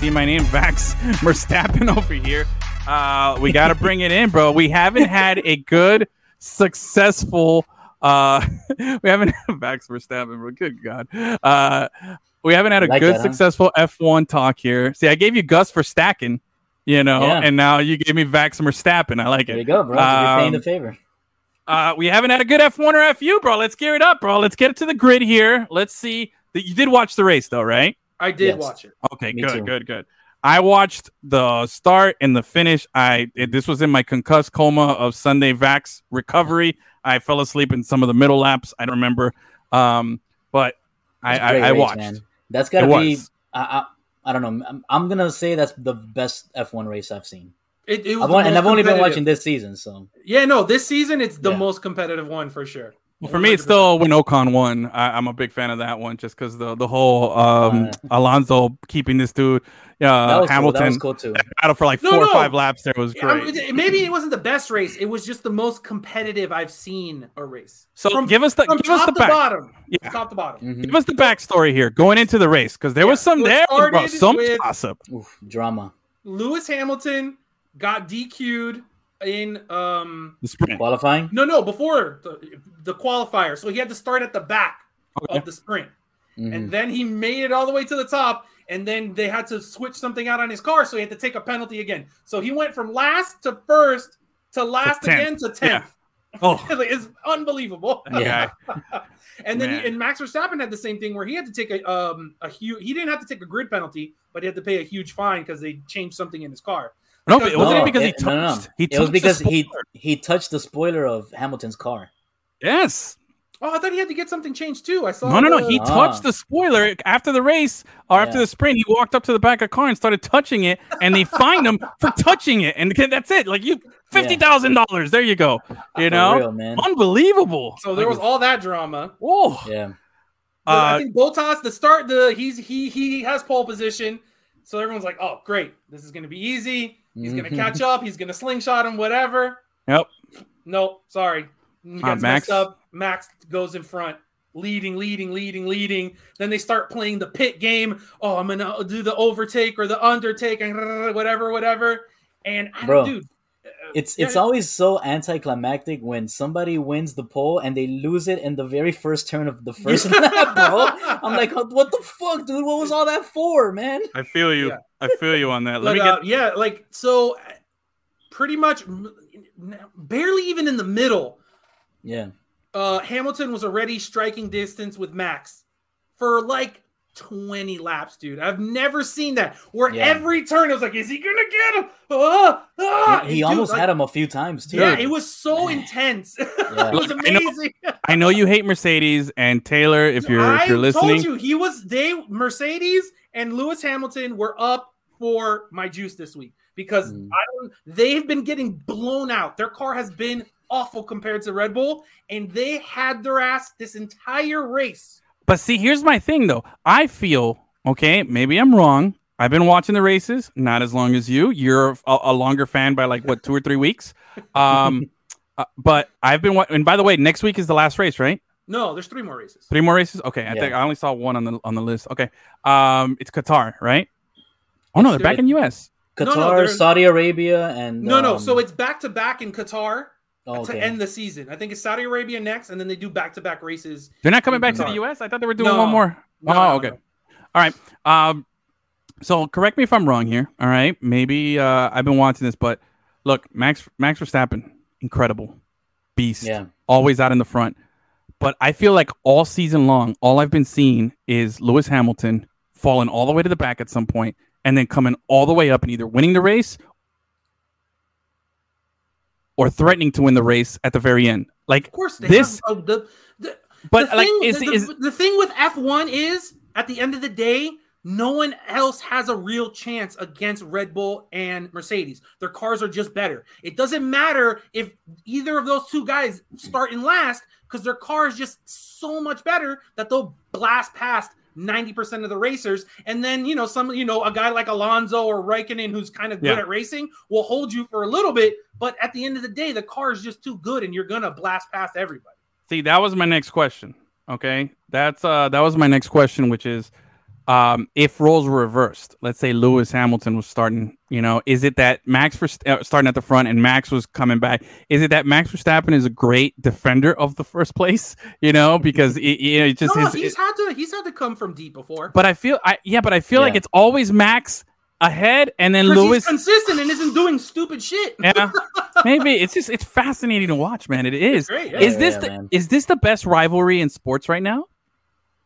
see my name, Vax Verstappen over here. Uh, we got to bring it in, bro. We haven't had a good, successful. Uh, we haven't had Vax Verstappen, bro. Good God. Uh, we haven't had a Like good, that, huh? successful F1 talk here. See, I gave you Gus for stacking, you know, Yeah. and now you gave me Vax Verstappen. I like There it. There you go, bro. You're paying the Um, favor. Uh, we haven't had a good F1 or FU, bro. Let's gear it up, bro. Let's get it to the grid here. Let's see. That you did watch the race, though, right? I did Yes. watch it. Okay, Me good, too. good, good. I watched the start and the finish. I it, this was in my concussed coma of Sunday Vax recovery. I fell asleep in some of the middle laps. I don't remember, um, but I, It's a I, great I race, watched. man. That's got to It be. I, I, I don't know. I'm, I'm gonna say that's the best F1 race I've seen. It, it was I've the only, and I've only been watching this season, so Yeah, no, this season it's the Yeah. most competitive one for sure. Well, for me, it's still when Ocon won. I, I'm a big fan of that one, just because the the whole um, Uh, Alonso keeping this dude, that uh, was cool. That Hamilton was cool too. battle for like No, four or five laps. There was Yeah, I great. maybe it wasn't the best race. It was just the most competitive I've seen a race. so from- give us the From give us the to back. bottom. Yeah. Top to bottom. Mhm. Give us the backstory here going into the race because there was some so it there, bro. Some gossip. Oof, drama Lewis Hamilton got DQ'd in um The sprint. qualifying. no no before the, the qualifier. So he had to start at the back Okay. of the sprint. Mhm. And then he made it all the way to the top. And then they had to switch something out on his car, so he had to take a penalty again. So he went from last to first to last 10th. again to tenth. Oh, it's unbelievable. Yeah. and then he, and Max Verstappen had the same thing where he had to take a um a huge. He didn't have to take a grid penalty, but he had to pay a huge fine because they changed something in his car. No, Because- but wasn't No, it because he it- no, no, no. touched? He It was touched the because he he touched the spoiler of Hamilton's car. Yes. Oh, I thought he had to get something changed too. I saw. No, no, no. He Ah. touched the spoiler after the race or after the sprint. He walked up to the back of the car and started touching it, and they fined him for touching it. And that's it. Like you, fifty thousand dollars. There you go. You For know, real, man. unbelievable. so there was all that drama. Oh, Yeah. But I uh, think Bottas, the start, the he's he he has pole position, so everyone's like, "Oh, great, this is going to be easy. He's going to Mhm. catch up. He's going to slingshot him, whatever." yep. Nope, sorry, you Uh, guys Max? messed up. Max goes in front, leading, leading, leading, leading. Then they start playing the pit game. Oh, I'm gonna do the overtake or the undertake and whatever, whatever. And I, Bro, dude, It's Yeah. it's always so anticlimactic when somebody wins the pole and they lose it in the very first turn of the first lap, bro. I'm like, what the fuck, dude? What was all that for, man? I feel you. Yeah. I feel you on that. Let But, me uh, get. yeah, like so, uh, pretty much, barely even in the middle. Yeah. Uh, Hamilton was already striking distance with Max for like 20 laps, dude. I've never seen that where Yeah. every turn it was like, is he gonna get him? Ah, ah! He, he Dude, almost like, had him a few times too. Yeah, it was so Man. intense. it was Look, I know- amazing. I know you hate Mercedes and Taylor. If you're I if you're listening, I told you he was they Mercedes and Lewis Hamilton were up for my juice this week because Mm. I don't, they've been getting blown out. Their car has been awful compared to Red Bull, and they had their ass this entire race. But see, here's my thing though. I feel okay. Maybe I'm wrong. I've been watching the races, not as long as you. You're a, a longer fan by like what two or three weeks. Um, uh, but I've been. wa- And by the way, next week is the last race, right? No, there's three more races. Three more races. Okay, I Yeah. think I only saw one on the on the list. Okay, um, it's Qatar, right? Oh no, they're back in U.S. No, no, Qatar, Saudi Arabia, and No, no. um, So it's back to back in Qatar oh, to okay. end the season. I think it's Saudi Arabia next, and then they do back to back races. They're not coming In back to the U.S. I thought they were doing No. one more. No, oh, no, okay. no. All right. Um, so correct me if I'm wrong here. All right. Maybe uh, I've been watching this, but look, Max Max Verstappen, incredible, beast, Yeah. always out in the front. But I feel like all season long, all I've been seeing is Lewis Hamilton falling all the way to the back at some point, and then coming all the way up and either winning the race or threatening to win the race at the very end. Like Of course, they This- have, uh, the, the But the like, thing, is, the, is the, the thing with F1 is at the end of the day, no one else has a real chance against Red Bull and Mercedes. Their cars are just better. It doesn't matter if either of those two guys start in last because their car is just so much better that they'll blast past 90% of the racers. And then, you know, some, you know, a guy like Alonso or Raikkonen who's kind of good Yeah. at racing will hold you for a little bit. But at the end of the day, the car is just too good and you're going to blast past everybody. See, that was my next question. Okay, that's uh, that was my next question, which is, um, if roles were reversed, let's say Lewis Hamilton was starting, you know, is it that Max for uh, starting at the front and Max was coming back? Is it that Max Verstappen is a great defender of the first place? You know, because it, you know, it just no, his, he's it- had to he's had to come from deep before. but I feel, I yeah, but I feel like it's always Max ahead and then Because Lewis. he's consistent and isn't doing stupid shit. yeah, maybe it's just it's fascinating to watch, man. It is. great, yeah. Is Yeah, this yeah, the man. is this the best rivalry in sports right now?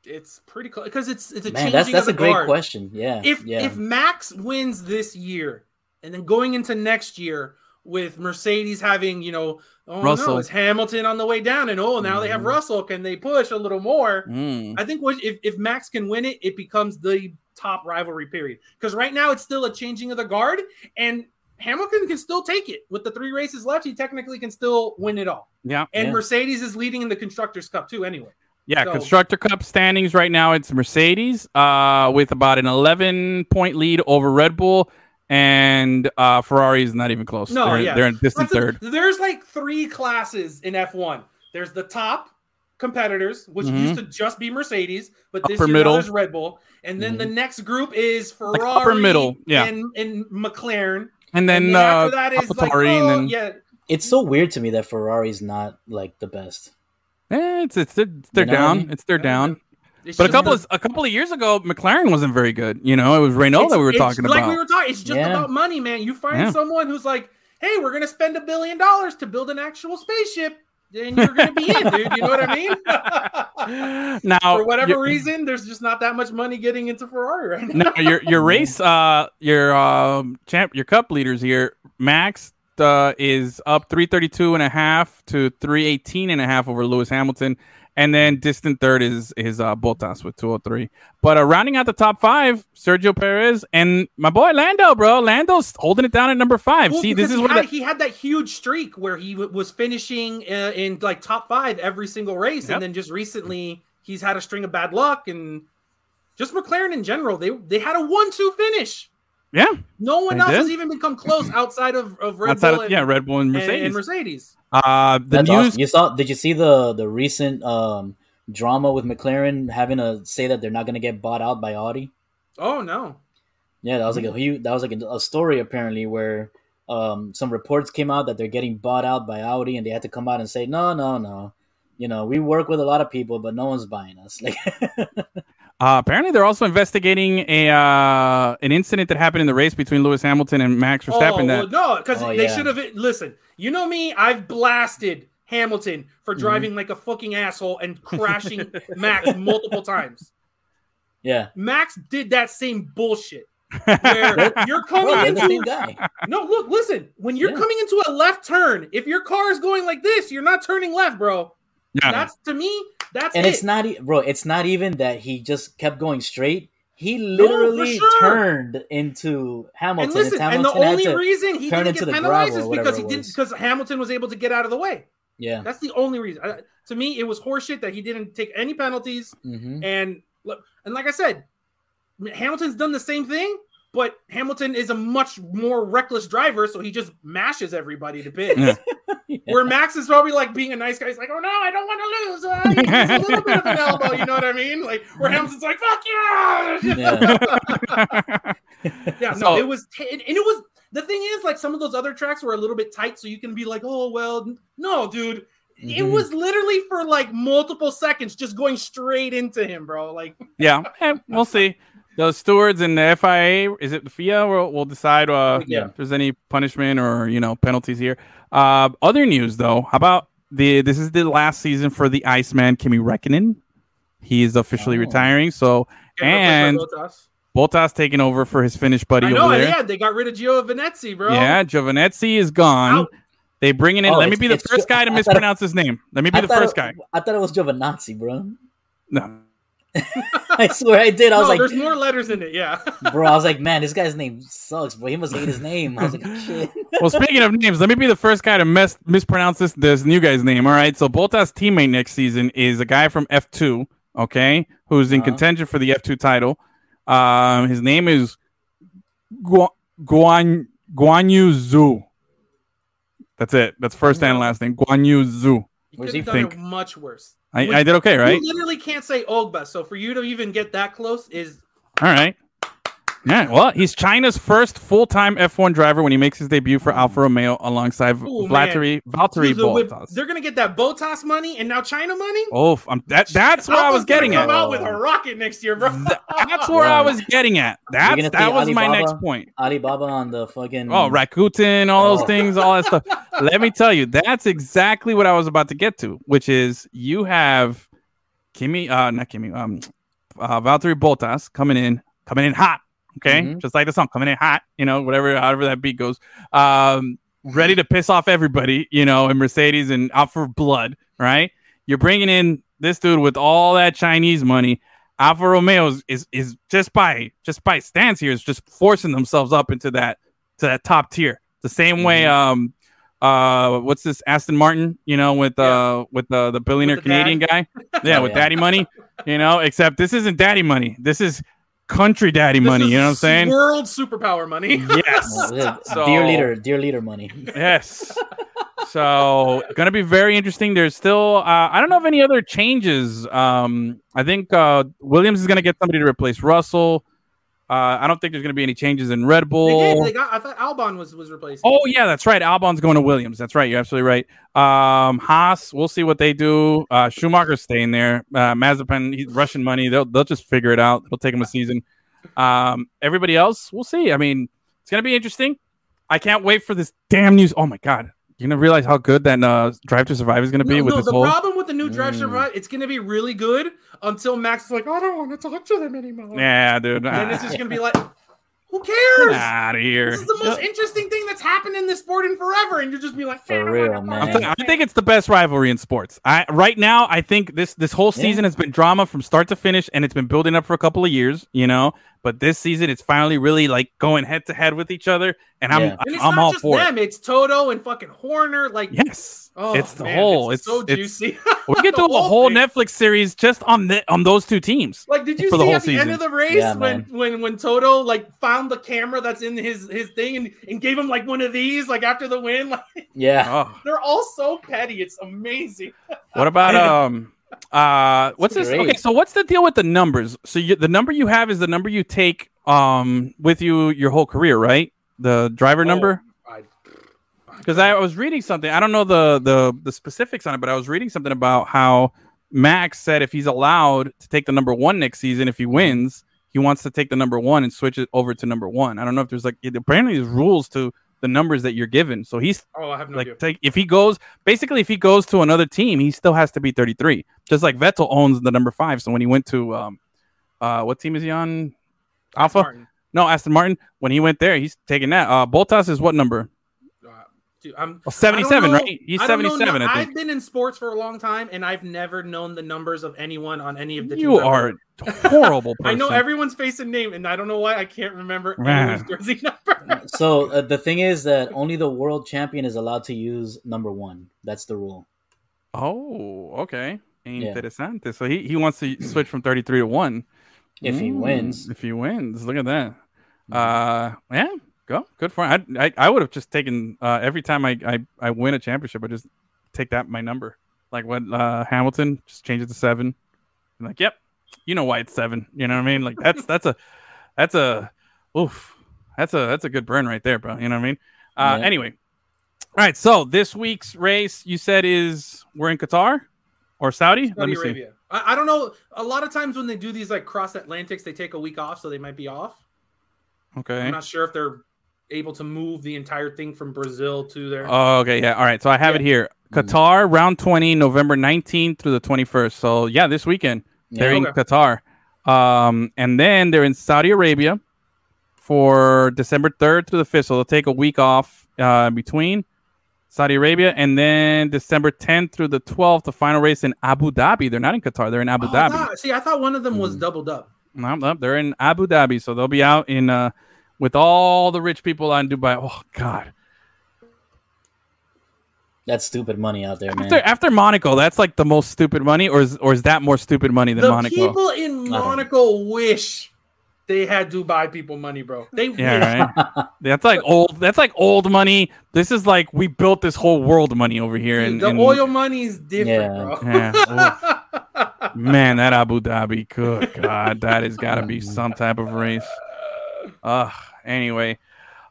It's pretty close because it's it's a Man, changing that's that's of a the great guard. question. Yeah. If yeah. if Max wins this year, and then going into next year with Mercedes having you know oh Russell. no it's Hamilton on the way down and oh now they have Mhm. Russell can they push a little more? Mm. I think what, if if Max can win it, it becomes the top rivalry period because right now it's still a changing of the guard and. Hamilton can still take it with the three races left. He technically can still win it all. Yeah. And Yeah. Mercedes is leading in the constructors' cup too. Anyway, Yeah, So- constructor cup standings right now. It's Mercedes uh, with about an 11 point lead over Red Bull, and uh, Ferrari is not even close. No, they're, yeah. they're in distant a- third. there's like three classes in F1. There's the top competitors, which Mhm. used to just be Mercedes, but this Upper year middle. now there's Red Bull. And then the next group is Ferrari, upper middle, yeah. and, and McLaren. And then, and uh, after that is like, AlphaTauri, and oh, then yeah, it's so weird to me that Ferrari's not like the best. Eh, it's it's they're, they're You know what I down. mean? It's they're down. it's But a couple the- of a couple of years ago, McLaren wasn't very good. You know, it was Renault that we were talking like about. we were talking. It's just Yeah. about money, man. You find Yeah. someone who's like, "Hey, we're gonna spend a billion dollars to build an actual spaceship." Then you're gonna be in, dude. You know what I mean? now, For whatever your- reason, there's just not that much money getting into Ferrari right now. no, your your race, uh, your um, champ, your cup leaders here, Max uh, is up 332 and a half to 318 and a half over Lewis Hamilton. And then distant third is is uh, Bottas with 203. But uh, rounding out the top five, Sergio Perez and my boy Lando, bro. Lando's holding it down at number five. Well, See, this is he what had, the- he had that huge streak where he w- was finishing uh, in like top five every single race, Yep. and then just recently he's had a string of bad luck and just McLaren in general. They they had a one-two finish. Yeah, No one else did. has even become close outside of, of Red outside Bull of, and, yeah, Red Bull and and- Mercedes. and Mercedes. uh, the That's news, awesome. You saw? Did you see the the recent um, drama with McLaren having to say that they're not going to get bought out by Audi? Oh no. Yeah, that was like a huge, that was like a, a story apparently where um, some reports came out that they're getting bought out by Audi, and they had to come out and say, no, no, no. You know, we work with a lot of people, but no one's buying us. Like, Uh, apparently, they're also investigating a uh, an incident that happened in the race between Lewis Hamilton and Max Verstappen. oh, that well, no, because Oh, they yeah. should have. Listen, you know me. I've blasted Hamilton for Mm-hmm. driving like a fucking asshole and crashing Max multiple times. yeah, Max did that same bullshit. Where you're coming bro, they're the same into guy. no, look, listen. When you're Yeah. coming into a left turn, if your car is going like this, you're not turning left, bro. yeah, That's to me. That's And it. it's not, e- bro. It's not even that he just kept going straight. He literally sure. turned into Hamilton. and listen, and the only to- reason he turn didn't into get penalized is because he didn't because Hamilton was able to get out of the way. yeah. That's the only reason. I- to me, it was horseshit that he didn't take any penalties. hmm And look, and like I said, Hamilton's done the same thing, but Hamilton is a much more reckless driver, so he just mashes everybody to bits. Yeah. Where Max is probably like being a nice guy. He's like, "Oh no, I don't want to lose." Uh, he a little bit of an elbow, you know what I mean? Like where Hamilton's like, "Fuck yeah!" Yeah. Yeah, no, So- it was, t- and it was. The thing is, like some of those other tracks were a little bit tight, so you can be like, "Oh well, no, dude." It Mhm. was literally for like multiple seconds, just going straight into him, bro. Like, yeah. Eh, we'll see. The stewards and the FIA, is it the FIA? Will will decide uh, Yeah. if there's any punishment or you know penalties here. Uh, other news though, how about the this is the last season for the Iceman Kimi Räikkönen. He is officially Oh. retiring. So get And- Bottas. Bottas taking over for his Finnish buddy I know, over there. yeah, they got rid of Gio Venezzi, bro. Yeah, Giovanetti is gone. Out. They bringing in. Oh, let me be the first guy to I thought- mispronounce his name. Let me be I the first it, guy. I thought it was Giovanazzi, bro. No, I swear I did. I no, was like, there's more letters in it. Yeah, bro. I was like, man, this guy's name sucks, bro. He must hate his name. I was like, shit. well, speaking of names, let me be the first guy to mess, mispronounce this this new guy's name. All right, so Bottas' teammate next season is a guy from F2, okay, who's in Uh-huh. contention for the F2 title. Um, his name is Guan Guan Guan Yu Zhu. That's it. That's first and last name. Guan Yu Zhu. you Where's could have he done think? it much worse. I, I did okay, right? You literally can't say Ogba, so for you to even get that close is right. Yeah, well, he's China's first full-time F1 driver when he makes his debut for Alfa Romeo alongside Ooh, Valtteri Valtteri Dude, the Bottas. they're gonna get that Bottas money and now China money. Oh, I'm, that that's what I was getting gonna at. Come out with a rocket next year, bro. That's where I was getting at. That's gonna that see was my next point. Alibaba on the fucking. Oh, Rakuten, all those Oh. things, all that stuff. Let me tell you, that's exactly what I was about to get to, which is you have Kimi, uh, not Kimi, um, uh, Valtteri Bottas coming in, coming in hot. Okay, Mhm. just like the song, coming in hot. You know, whatever, however that beat goes. Um, ready to piss off everybody. You know, in Mercedes and out for blood. Right? You're bringing in this dude with all that Chinese money. Alfa Romeo is, is is just by just by stance here is just forcing themselves up into that to that top tier. The same way um uh what's this Aston Martin, you know, with uh with the the billionaire With the dad. Canadian guy. Yeah, with yeah. daddy money, you know, except this isn't daddy money. This is country daddy This money, you know what I'm saying? World superpower money. Yes. So- dear leader, dear leader money. Yes. So gonna be very interesting. There's still uh, I don't know of any other changes. Um, I think uh, Williams is gonna get somebody to replace Russell. Uh, I don't think there's gonna be any changes in Red They Bull. did. They got. I thought Albon was was replaced. Oh yeah, that's right. Albon's going to Williams. That's right. You're absolutely right. Um, Haas, we'll see what they do. Uh, Schumacher's staying there. Uh, Mazepin, he's Russian money. They'll they'll just figure it out. It'll take them a season. Um, everybody else, we'll see. I mean, it's gonna be interesting. I can't wait for this damn news. Oh my god, you're gonna realize how good that uh, Drive to Survive is gonna be No, with no, this the whole. problem with the new Drive Mm. Survive, it's gonna be really good until Max is like, I don't want to talk to them anymore. Yeah, dude. And then it's just gonna be like, who Get cares? out of here. This is the most interesting thing that's happened in this sport in forever, and you're just be like, For real, man. I'm telling you, I think it's the best rivalry in sports. I right now, I think this this whole Yeah. season has been drama from start to finish, and it's been building up for a couple of years, you know. But this season, it's finally really like going head to head with each other, and I'm Yeah. And it's I'm not all just for them; it's Toto and fucking Horner. Like. Yes, oh, it's the man, whole. It's, It's, so it's- juicy. we could The do a whole whole thing. Netflix series just on the on those two teams. Like, did you for the see whole at the season. end of the race Yeah, when, man. when when Toto like found the camera that's in his his thing and, and gave him like one of these like after the win? Like, Yeah. Oh, they're all so petty. It's amazing. what about um uh what's this? Okay, so what's the deal with the numbers? So you, the number you have is the number you take um with you your whole career, right? The driver number. I, because I was reading something. I don't know the the the specifics on it, but I was reading something about how Max said if he's allowed to take the number one next season, if he wins, he wants to take the number one and switch it over to number one. I don't know if there's like apparently there's rules to the numbers that you're given. So he's oh, I have no like idea. take if he goes basically if he goes to another team, he still has to be 33. Just like Vettel owns the number five. So when he went to um uh what team is he on? Alpha? Martin. No, Aston Martin. When he went there, he's taking that. Uh Bottas is what number? Dude, I'm Well, 77, know- right? He's I don't know, 77, no, I think. I've been in sports for a long time, and I've never known the numbers of anyone on any of the. You teams I've are a horrible person. I know everyone's face and name, and I don't know why I can't remember anyone's jersey number. So uh, the thing is that only the world champion is allowed to use number one. That's the rule. Oh, okay. Yeah. Interesante. So he, he wants to switch from 33 to 1. If he Mm, wins, If he wins. Look at that. Mhm. Uh, yeah, go. Good for him. I, I, I would have just taken, uh, every time I, I, I win a championship, I just take that my number. Like when uh, Hamilton, just change it to seven. I'm like, yep, you know why it's seven. You know what I mean? Like that's, that's a, that's a, oof. That's a, that's a good burn right there, bro. You know what I mean? Uh, Yeah. Anyway. All right. So this week's race, you said is we're in Qatar or Saudi? Let Saudi me see. Arabia. I, I don't know. A lot of times when they do these like cross Atlantics, they take a week off, so they might be off. Okay. I'm not sure if they're able to move the entire thing from Brazil to there. Oh, okay, yeah. All right. So I have it here. Mm. Qatar round 20, November 19th through the 21st. So yeah, this weekend they're Yeah. in Okay. Qatar. Um, and then they're in Saudi Arabia for December 3rd through the 5th. So they'll take a week off uh, between Saudi Arabia and then December 10th through the 12th, the final race in Abu Dhabi. They're not in Qatar, they're in Abu Oh, I Dhabi. thought- see, I thought one of them was Mhm. doubled up. No, no, they're in Abu Dhabi. So they'll be out in uh, with all the rich people out in Dubai. Oh, God. that's stupid money out there, man. After after Monaco, that's like the most stupid money, or is or is that more stupid money than The Monaco? people in. Monaco wish they had Dubai people money, bro. They yeah, wish. right. that's like old. That's like old money. This is like we built this whole world money over here. Dude, And, the and- oil money is different, Yeah. bro. Yeah, Man, that Abu Dhabi, good God, that has got to be some type of race. Uh, anyway,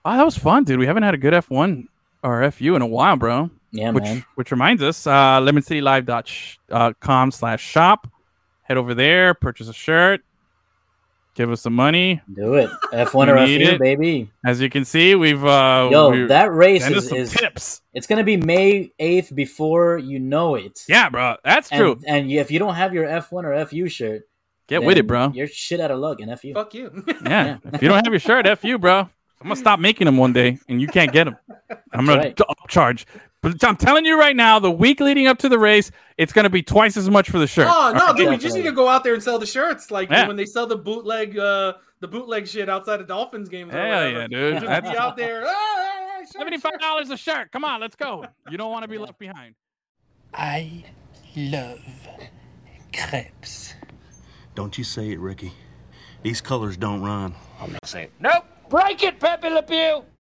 oh, that was fun, dude. We haven't had a good F1 or FU in a while, bro. Yeah, which man. which reminds us, uh, lemoncitylive.com slash shop. Head over there, purchase a shirt, give us some money. Do it. F1 or FU, baby. As you can see, we've uh, Yo, we- that race is, is tips. it's gonna be May eighth before you know it. Yeah, bro, that's and, true. And if you don't have your F1 or FU shirt, Get with it, bro. You're shit out of luck in FU. Fuck you. Yeah. if you don't have your shirt, F you, bro. I'm gonna stop making them one day, and you can't get them. I'm gonna right. t- upcharge. But I'm telling you right now, the week leading up to the race, it's gonna be twice as much for the shirt. Oh no, All right? dude! We just need to go out there and sell the shirts, like Yeah. when they sell the bootleg, uh, the bootleg shit outside of Dolphins games. or Hell whatever. yeah, dude. Just That's be out there. "Ah, shirt, seventy-five shirt." dollars a shirt. Come on, let's go. You don't want to be left behind. I love crepes. Don't you say it, Ricky. These colors don't run. I'm not saying. Nope. Break it, Pepe Le Pew.